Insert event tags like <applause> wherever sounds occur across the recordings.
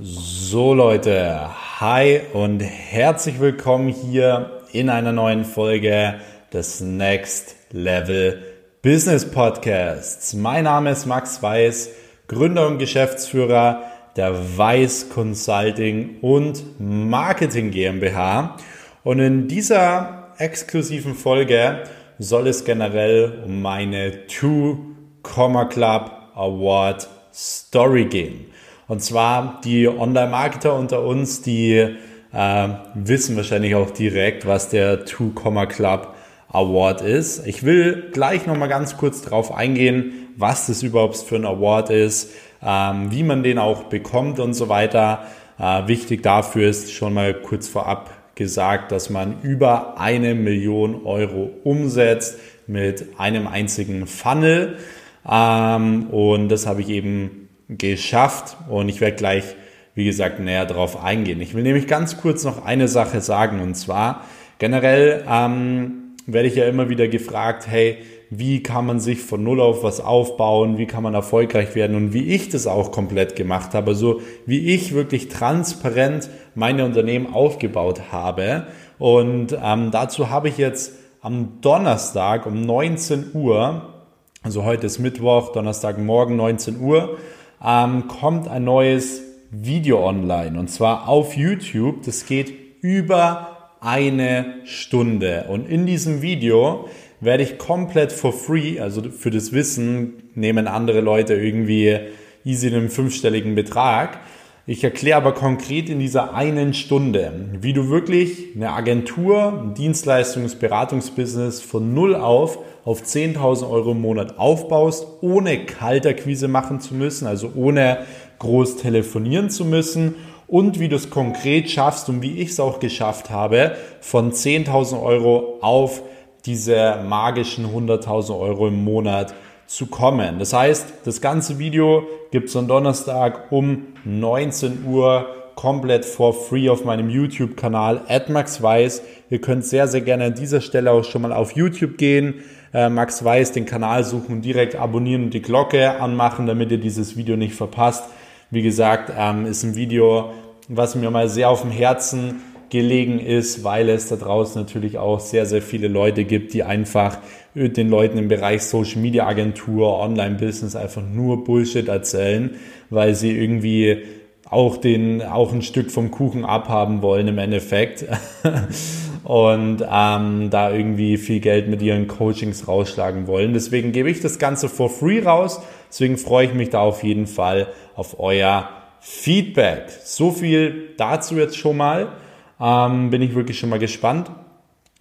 So Leute, hi und herzlich willkommen hier in einer neuen Folge des Next Level Business Podcasts. Mein Name ist Max Weiß, Gründer und Geschäftsführer der Weiß Consulting und Marketing GmbH. Und in dieser exklusiven Folge soll es generell um meine Two Comma Club Award Story gehen. Und zwar die Online-Marketer unter uns, die äh, wissen wahrscheinlich auch direkt, was der Two Comma Club Award ist. Ich will gleich nochmal ganz kurz darauf eingehen, was das überhaupt für ein Award ist, ähm, wie man den auch bekommt und so weiter. Äh, wichtig dafür ist schon mal kurz vorab gesagt, dass man über eine Million Euro umsetzt mit einem einzigen Funnel. Ähm, und das habe ich eben geschafft und ich werde gleich, wie gesagt, näher darauf eingehen. Ich will nämlich ganz kurz noch eine Sache sagen und zwar generell ähm, werde ich ja immer wieder gefragt, hey, wie kann man sich von Null auf was aufbauen, wie kann man erfolgreich werden und wie ich das auch komplett gemacht habe, so wie ich wirklich transparent meine Unternehmen aufgebaut habe. Und ähm, dazu habe ich jetzt am Donnerstag um 19 Uhr, also heute ist Mittwoch, Donnerstagmorgen 19 Uhr, ähm, kommt ein neues Video online und zwar auf YouTube. Das geht über eine Stunde und in diesem Video werde ich komplett for free, also für das Wissen nehmen andere Leute irgendwie easy einen fünfstelligen Betrag. Ich erkläre aber konkret in dieser einen Stunde, wie du wirklich eine Agentur, ein Dienstleistungs-, Beratungsbusiness von null auf auf 10.000 Euro im Monat aufbaust, ohne Kalterquise machen zu müssen, also ohne groß telefonieren zu müssen und wie du es konkret schaffst und wie ich es auch geschafft habe, von 10.000 Euro auf diese magischen 100.000 Euro im Monat zu kommen. Das heißt, das ganze Video gibt es am Donnerstag um 19 Uhr komplett for free auf meinem YouTube-Kanal @maxweiss. Ihr könnt sehr, sehr gerne an dieser Stelle auch schon mal auf YouTube gehen, äh, Max Weiß den Kanal suchen, direkt abonnieren und die Glocke anmachen, damit ihr dieses Video nicht verpasst. Wie gesagt, ähm, ist ein Video, was mir mal sehr auf dem Herzen gelegen ist, weil es da draußen natürlich auch sehr, sehr viele Leute gibt, die einfach den Leuten im Bereich Social Media Agentur, Online Business einfach nur Bullshit erzählen, weil sie irgendwie auch den, auch ein Stück vom Kuchen abhaben wollen im Endeffekt. <laughs> und ähm, da irgendwie viel Geld mit ihren Coachings rausschlagen wollen. Deswegen gebe ich das Ganze for free raus. Deswegen freue ich mich da auf jeden Fall auf euer Feedback. So viel dazu jetzt schon mal. Ähm, bin ich wirklich schon mal gespannt.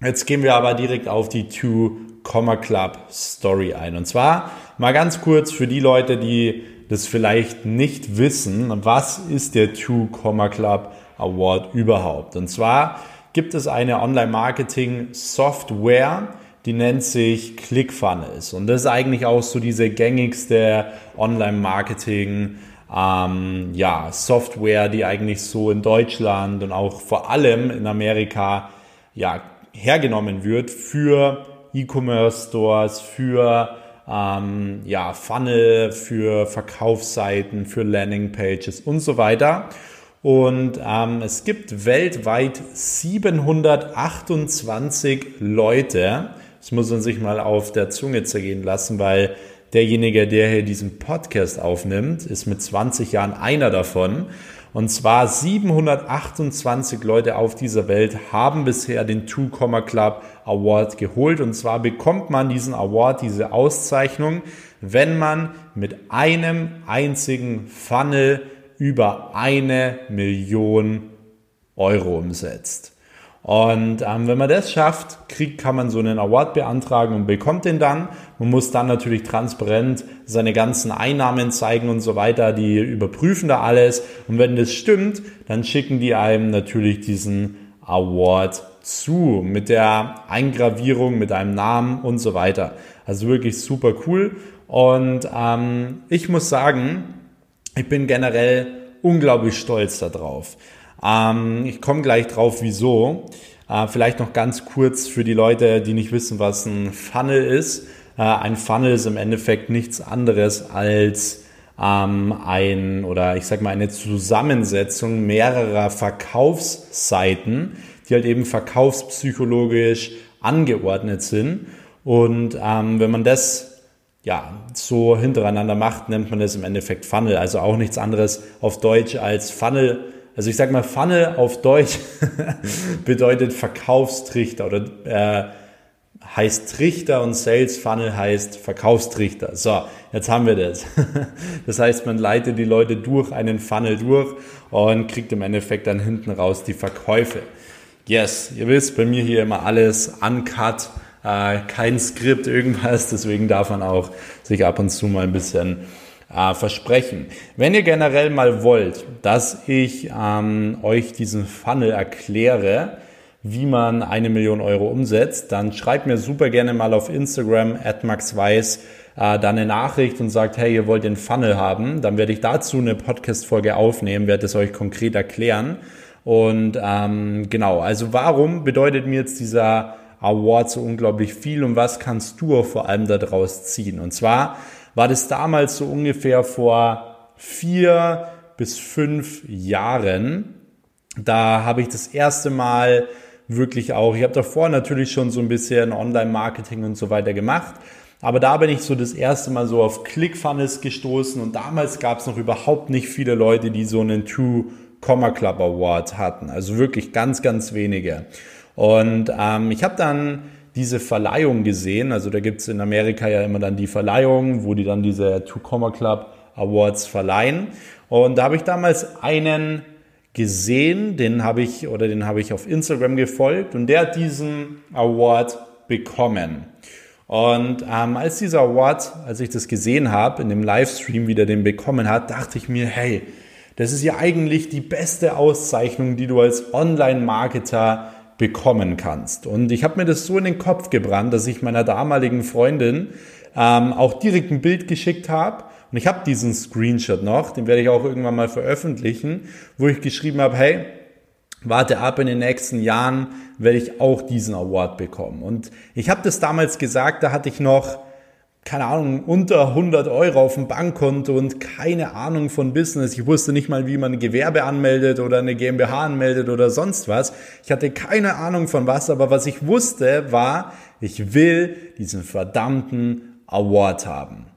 Jetzt gehen wir aber direkt auf die Two Comma Club Story ein. Und zwar mal ganz kurz für die Leute, die das vielleicht nicht wissen, was ist der Two Comma Club Award überhaupt? Und zwar gibt es eine Online-Marketing-Software, die nennt sich ClickFunnels. Und das ist eigentlich auch so diese gängigste Online-Marketing- ähm, ja, Software, die eigentlich so in Deutschland und auch vor allem in Amerika ja, hergenommen wird für E-Commerce-Stores, für ähm, ja, Funnel, für Verkaufsseiten, für Landingpages und so weiter. Und ähm, es gibt weltweit 728 Leute. Das muss man sich mal auf der Zunge zergehen lassen, weil derjenige, der hier diesen Podcast aufnimmt, ist mit 20 Jahren einer davon. Und zwar 728 Leute auf dieser Welt haben bisher den Two Comma Club Award geholt. Und zwar bekommt man diesen Award, diese Auszeichnung, wenn man mit einem einzigen Funnel über eine Million Euro umsetzt. Und ähm, wenn man das schafft, kriegt, kann man so einen Award beantragen und bekommt den dann. Man muss dann natürlich transparent seine ganzen Einnahmen zeigen und so weiter. Die überprüfen da alles. Und wenn das stimmt, dann schicken die einem natürlich diesen Award zu mit der Eingravierung, mit einem Namen und so weiter. Also wirklich super cool. Und ähm, ich muss sagen, ich bin generell unglaublich stolz darauf. Ähm, ich komme gleich drauf, wieso. Äh, vielleicht noch ganz kurz für die Leute, die nicht wissen, was ein Funnel ist. Äh, ein Funnel ist im Endeffekt nichts anderes als ähm, ein oder ich sag mal eine Zusammensetzung mehrerer Verkaufsseiten, die halt eben verkaufspsychologisch angeordnet sind. Und ähm, wenn man das ja so hintereinander macht, nennt man das im Endeffekt Funnel. Also auch nichts anderes auf Deutsch als Funnel. Also ich sag mal, Funnel auf Deutsch <laughs> bedeutet Verkaufstrichter oder äh, heißt Trichter und Sales Funnel heißt Verkaufstrichter. So, jetzt haben wir das. <laughs> Das heißt, man leitet die Leute durch einen Funnel durch und kriegt im Endeffekt dann hinten raus die Verkäufe. Yes, ihr wisst, bei mir hier immer alles uncut, äh, kein Skript, irgendwas, deswegen darf man auch sich ab und zu mal ein bisschen äh, versprechen. Wenn ihr generell mal wollt, dass ich ähm, euch diesen Funnel erkläre, wie man eine Million Euro umsetzt, dann schreibt mir super gerne mal auf Instagram at maxweiss äh, dann eine Nachricht und sagt, hey, ihr wollt den Funnel haben, dann werde ich dazu eine Podcast-Folge aufnehmen, werde es euch konkret erklären. Und ähm, genau, also warum bedeutet mir jetzt dieser Award so unglaublich viel und was kannst du vor allem daraus ziehen? Und zwar war das damals so ungefähr vor vier bis fünf Jahren. Da habe ich das erste Mal wirklich auch. Ich habe davor natürlich schon so ein bisschen Online-Marketing und so weiter gemacht. Aber da bin ich so das erste Mal so auf ClickFunnels gestoßen und damals gab es noch überhaupt nicht viele Leute, die so einen Two Comma Club Award hatten. Also wirklich ganz, ganz wenige. Und ähm, ich habe dann diese Verleihung gesehen. Also da gibt es in Amerika ja immer dann die Verleihung, wo die dann diese Two Comma Club Awards verleihen. Und da habe ich damals einen gesehen, den habe ich oder den habe ich auf Instagram gefolgt und der hat diesen Award bekommen. Und ähm, als dieser Award, als ich das gesehen habe, in dem Livestream wieder den bekommen hat, dachte ich mir, hey, das ist ja eigentlich die beste Auszeichnung, die du als Online-Marketer bekommen kannst. Und ich habe mir das so in den Kopf gebrannt, dass ich meiner damaligen Freundin ähm, auch direkt ein Bild geschickt habe und ich habe diesen Screenshot noch, den werde ich auch irgendwann mal veröffentlichen, wo ich geschrieben habe, hey, warte ab, in den nächsten Jahren werde ich auch diesen Award bekommen. Und ich habe das damals gesagt, da hatte ich noch, keine Ahnung, unter 100 Euro auf dem Bankkonto und keine Ahnung von Business. Ich wusste nicht mal, wie man ein Gewerbe anmeldet oder eine GmbH anmeldet oder sonst was. Ich hatte keine Ahnung von was, aber was ich wusste war, ich will diesen verdammten Award haben.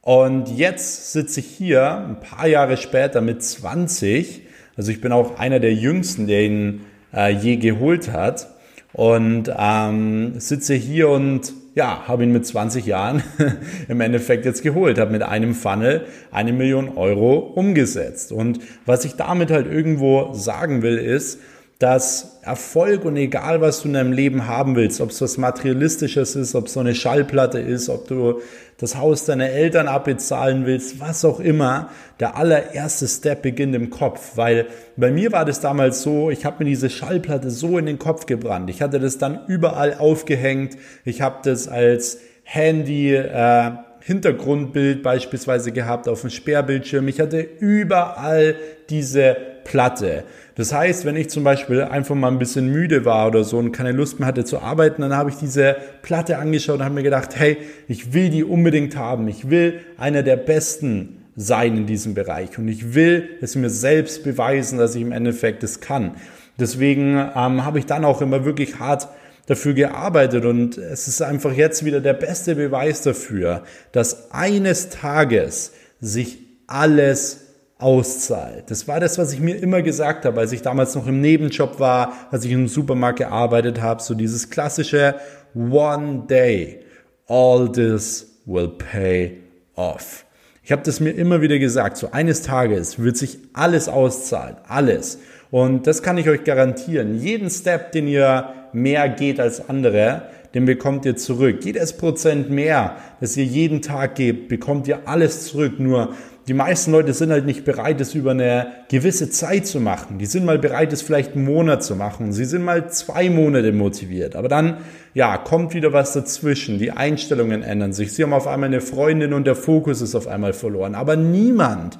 Und jetzt sitze ich hier ein paar Jahre später mit 20. Also ich bin auch einer der Jüngsten, der ihn äh, je geholt hat. Und ähm, sitze hier und ja, habe ihn mit 20 Jahren <laughs> im Endeffekt jetzt geholt, habe mit einem Funnel eine Million Euro umgesetzt. Und was ich damit halt irgendwo sagen will, ist, dass Erfolg und egal was du in deinem Leben haben willst, ob es was Materialistisches ist, ob es so eine Schallplatte ist, ob du das Haus deiner Eltern abbezahlen willst, was auch immer, der allererste Step beginnt im Kopf. Weil bei mir war das damals so, ich habe mir diese Schallplatte so in den Kopf gebrannt. Ich hatte das dann überall aufgehängt. Ich habe das als Handy. Äh, Hintergrundbild beispielsweise gehabt auf dem Sperrbildschirm. Ich hatte überall diese Platte. Das heißt, wenn ich zum Beispiel einfach mal ein bisschen müde war oder so und keine Lust mehr hatte zu arbeiten, dann habe ich diese Platte angeschaut und habe mir gedacht, hey, ich will die unbedingt haben. Ich will einer der Besten sein in diesem Bereich und ich will es mir selbst beweisen, dass ich im Endeffekt es kann. Deswegen ähm, habe ich dann auch immer wirklich hart dafür gearbeitet und es ist einfach jetzt wieder der beste Beweis dafür, dass eines Tages sich alles auszahlt. Das war das, was ich mir immer gesagt habe, als ich damals noch im Nebenjob war, als ich im Supermarkt gearbeitet habe, so dieses klassische One Day, all this will pay off. Ich habe das mir immer wieder gesagt, so eines Tages wird sich alles auszahlen, alles. Und das kann ich euch garantieren. Jeden Step, den ihr mehr geht als andere, den bekommt ihr zurück. Jedes Prozent mehr, das ihr jeden Tag gebt, bekommt ihr alles zurück. Nur die meisten Leute sind halt nicht bereit, es über eine gewisse Zeit zu machen. Die sind mal bereit, es vielleicht einen Monat zu machen. Sie sind mal zwei Monate motiviert. Aber dann, ja, kommt wieder was dazwischen. Die Einstellungen ändern sich. Sie haben auf einmal eine Freundin und der Fokus ist auf einmal verloren. Aber niemand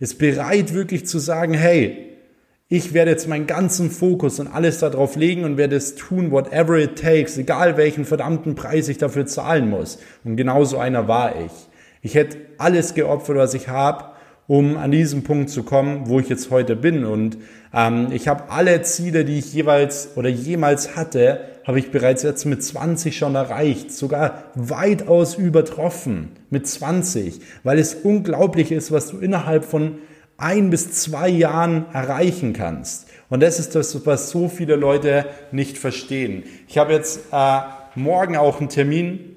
ist bereit, wirklich zu sagen, hey, ich werde jetzt meinen ganzen Fokus und alles darauf legen und werde es tun, whatever it takes, egal welchen verdammten Preis ich dafür zahlen muss. Und genau so einer war ich. Ich hätte alles geopfert, was ich habe, um an diesen Punkt zu kommen, wo ich jetzt heute bin. Und ähm, ich habe alle Ziele, die ich jeweils oder jemals hatte, habe ich bereits jetzt mit 20 schon erreicht, sogar weitaus übertroffen mit 20, weil es unglaublich ist, was du innerhalb von ein bis zwei Jahren erreichen kannst. Und das ist das, was so viele Leute nicht verstehen. Ich habe jetzt äh, morgen auch einen Termin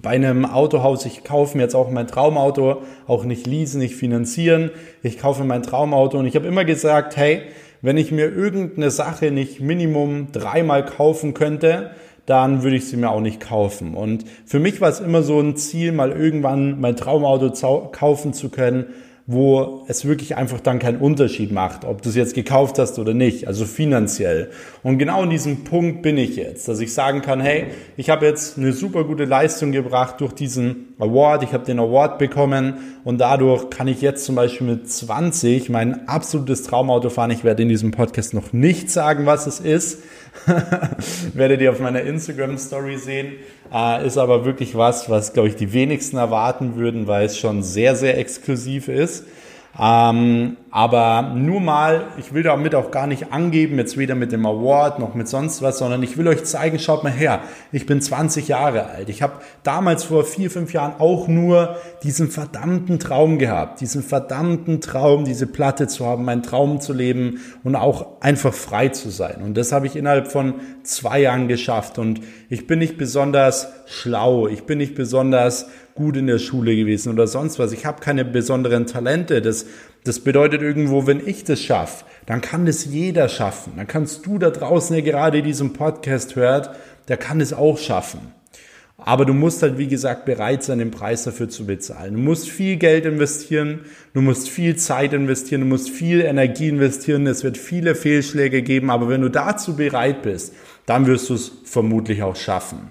bei einem Autohaus. Ich kaufe mir jetzt auch mein Traumauto, auch nicht leasen, nicht finanzieren. Ich kaufe mein Traumauto und ich habe immer gesagt, hey, wenn ich mir irgendeine Sache nicht Minimum dreimal kaufen könnte, dann würde ich sie mir auch nicht kaufen. Und für mich war es immer so ein Ziel, mal irgendwann mein Traumauto kaufen zu können wo es wirklich einfach dann keinen Unterschied macht, ob du es jetzt gekauft hast oder nicht, also finanziell. Und genau in diesem Punkt bin ich jetzt, dass ich sagen kann, hey, ich habe jetzt eine super gute Leistung gebracht durch diesen Award, ich habe den Award bekommen und dadurch kann ich jetzt zum Beispiel mit 20 mein absolutes Traumauto fahren. Ich werde in diesem Podcast noch nicht sagen, was es ist, <laughs> werdet ihr auf meiner Instagram Story sehen. Äh, ist aber wirklich was, was, glaube ich, die wenigsten erwarten würden, weil es schon sehr, sehr exklusiv ist. Ähm, aber nur mal, ich will damit auch gar nicht angeben, jetzt weder mit dem Award noch mit sonst was, sondern ich will euch zeigen, schaut mal her, ich bin 20 Jahre alt. Ich habe damals vor vier, fünf Jahren auch nur diesen verdammten Traum gehabt, diesen verdammten Traum, diese Platte zu haben, meinen Traum zu leben und auch einfach frei zu sein. Und das habe ich innerhalb von zwei Jahren geschafft. Und ich bin nicht besonders schlau, ich bin nicht besonders gut in der Schule gewesen oder sonst was. Ich habe keine besonderen Talente. Das, das bedeutet irgendwo, wenn ich das schaffe, dann kann das jeder schaffen. Dann kannst du da draußen, der gerade diesen Podcast hört, der kann es auch schaffen. Aber du musst halt, wie gesagt, bereit sein, den Preis dafür zu bezahlen. Du musst viel Geld investieren, du musst viel Zeit investieren, du musst viel Energie investieren, es wird viele Fehlschläge geben, aber wenn du dazu bereit bist, dann wirst du es vermutlich auch schaffen.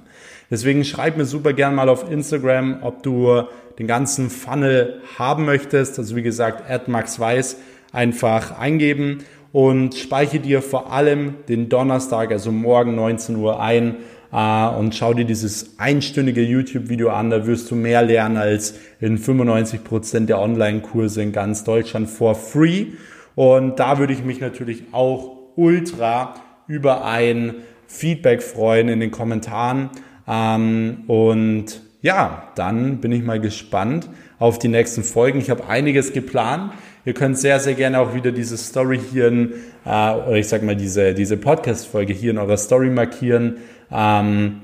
Deswegen schreib mir super gern mal auf Instagram, ob du den ganzen Funnel haben möchtest. Also wie gesagt, maxweiss einfach eingeben und speichere dir vor allem den Donnerstag, also morgen 19 Uhr ein äh, und schau dir dieses einstündige YouTube-Video an. Da wirst du mehr lernen als in 95 Prozent der Online-Kurse in ganz Deutschland for free. Und da würde ich mich natürlich auch ultra über ein Feedback freuen in den Kommentaren. Ähm, und ja, dann bin ich mal gespannt auf die nächsten Folgen. Ich habe einiges geplant. Ihr könnt sehr, sehr gerne auch wieder diese Story hier, in, äh, oder ich sag mal diese, diese Podcast-Folge hier in eurer Story markieren. Ähm,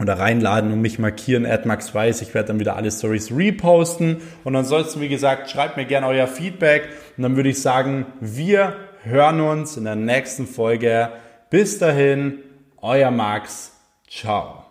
oder reinladen und mich markieren, Max Weiß. Ich werde dann wieder alle Stories reposten. Und ansonsten, wie gesagt, schreibt mir gerne euer Feedback. Und dann würde ich sagen, wir hören uns in der nächsten Folge. Bis dahin, euer Max. Ciao.